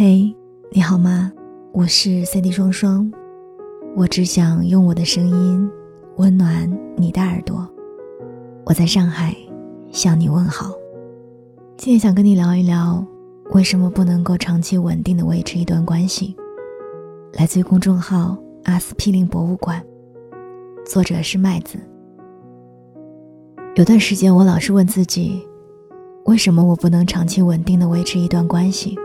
嘿，你好吗？我是 CD 双双，我只想用我的声音温暖你的耳朵。我在上海向你问好。今天想跟你聊一聊，为什么不能够长期稳定的维持一段关系？来自于公众号阿司匹林博物馆，作者是麦子。有段时间，我老是问自己，为什么我不能长期稳定的维持一段关系？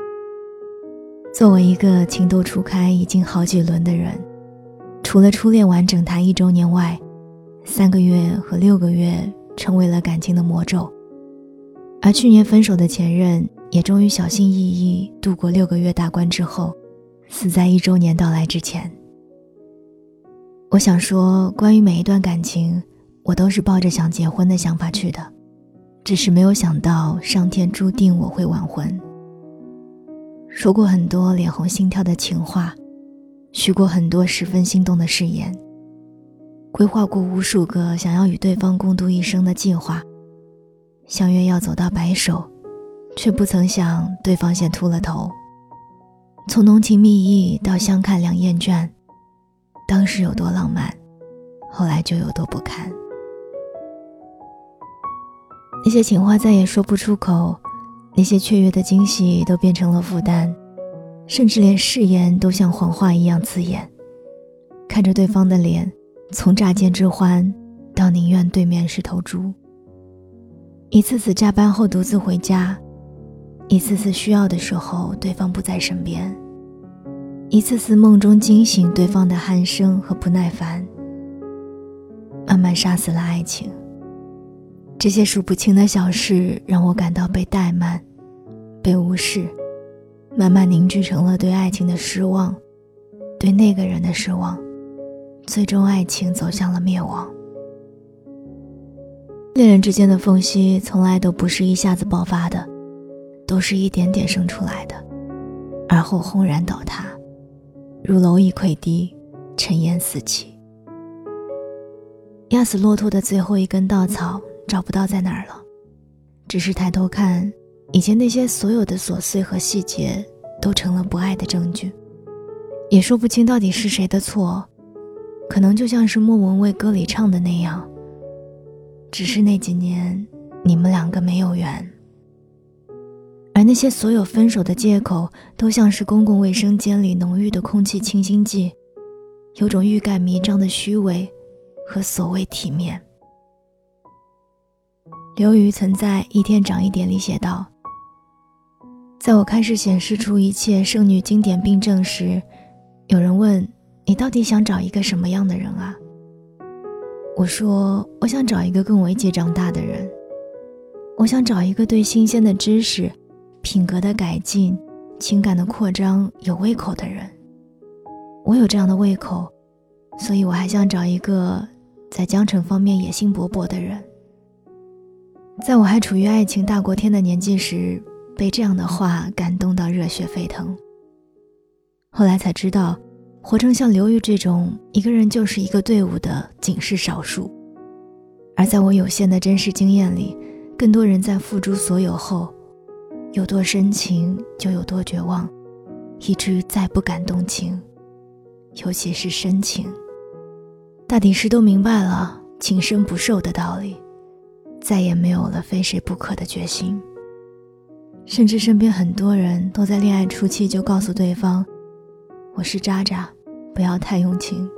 作为一个情窦初开已经好几轮的人，除了初恋完整谈一周年外，三个月和六个月成为了感情的魔咒。而去年分手的前任也终于小心翼翼度过六个月大关之后，死在一周年到来之前。我想说，关于每一段感情，我都是抱着想结婚的想法去的，只是没有想到上天注定我会晚婚。说过很多脸红心跳的情话，许过很多十分心动的誓言，规划过无数个想要与对方共度一生的计划。相约要走到白首，却不曾想对方先秃了头。从浓情蜜意到相看两厌倦，当时有多浪漫，后来就有多不堪。那些情话再也说不出口。那些雀跃的惊喜都变成了负担，甚至连誓言都像谎话一样刺眼。看着对方的脸，从乍见之欢到宁愿对面是头猪。一次次加班后独自回家，一次次需要的时候对方不在身边，一次次梦中惊醒对方的鼾声和不耐烦，慢慢杀死了爱情。这些数不清的小事让我感到被怠慢，被无视，慢慢凝聚成了对爱情的失望，对那个人的失望，最终爱情走向了灭亡。恋人之间的缝隙从来都不是一下子爆发的，都是一点点生出来的，而后轰然倒塌，如蝼蚁溃堤，尘烟四起，压死骆驼的最后一根稻草。找不到在哪儿了，只是抬头看，以前那些所有的琐碎和细节，都成了不爱的证据。也说不清到底是谁的错，可能就像是莫文蔚歌里唱的那样。只是那几年，你们两个没有缘。而那些所有分手的借口，都像是公共卫生间里浓郁的空气清新剂，有种欲盖弥彰的虚伪，和所谓体面。刘瑜曾在《一天长一点》里写道：“在我开始显示出一切剩女经典病症时，有人问你到底想找一个什么样的人啊？”我说：“我想找一个跟我一起长大的人，我想找一个对新鲜的知识、品格的改进、情感的扩张有胃口的人。我有这样的胃口，所以我还想找一个在江城方面野心勃勃的人。”在我还处于爱情大过天的年纪时，被这样的话感动到热血沸腾。后来才知道，活成像刘玉这种一个人就是一个队伍的，仅是少数。而在我有限的真实经验里，更多人在付诸所有后，有多深情就有多绝望，以至于再不敢动情，尤其是深情。大抵是都明白了情深不寿的道理。再也没有了非谁不可的决心，甚至身边很多人都在恋爱初期就告诉对方：“我是渣渣，不要太用情。”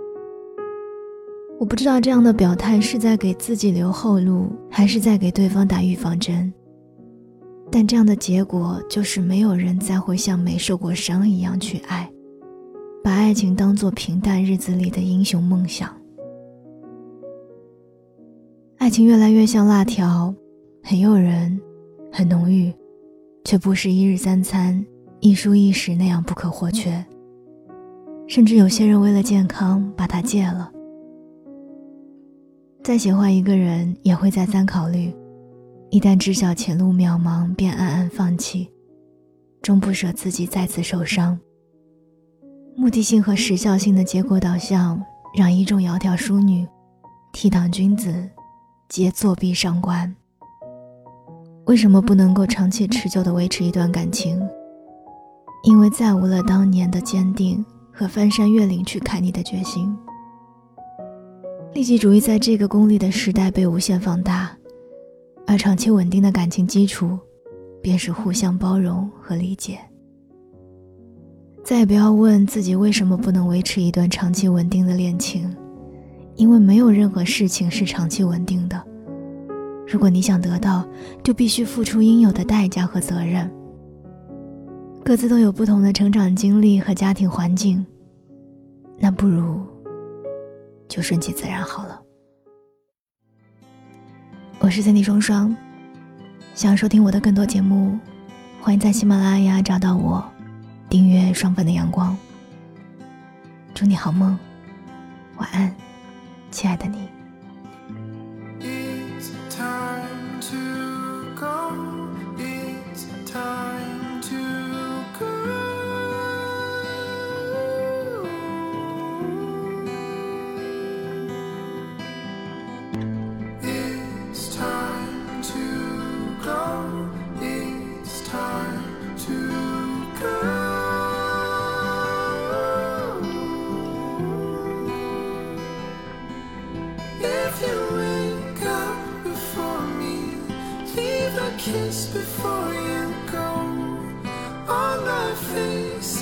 我不知道这样的表态是在给自己留后路，还是在给对方打预防针。但这样的结果就是没有人再会像没受过伤一样去爱，把爱情当做平淡日子里的英雄梦想。爱情越来越像辣条，很诱人，很浓郁，却不是一日三餐、一蔬一食那样不可或缺。甚至有些人为了健康把它戒了。再喜欢一个人也会再三考虑，一旦知晓前路渺茫，便暗暗放弃，终不舍自己再次受伤。目的性和时效性的结果导向，让一众窈窕淑女，倜傥君子。皆作弊上官。为什么不能够长期持久的维持一段感情？因为再无了当年的坚定和翻山越岭去看你的决心。利己主义在这个功利的时代被无限放大，而长期稳定的感情基础，便是互相包容和理解。再也不要问自己为什么不能维持一段长期稳定的恋情，因为没有任何事情是长期稳定的。如果你想得到，就必须付出应有的代价和责任。各自都有不同的成长经历和家庭环境，那不如就顺其自然好了。我是三 D 双双，想收听我的更多节目，欢迎在喜马拉雅找到我。订阅双份的阳光。祝你好梦，晚安，亲爱的你。Kiss before you go. On my face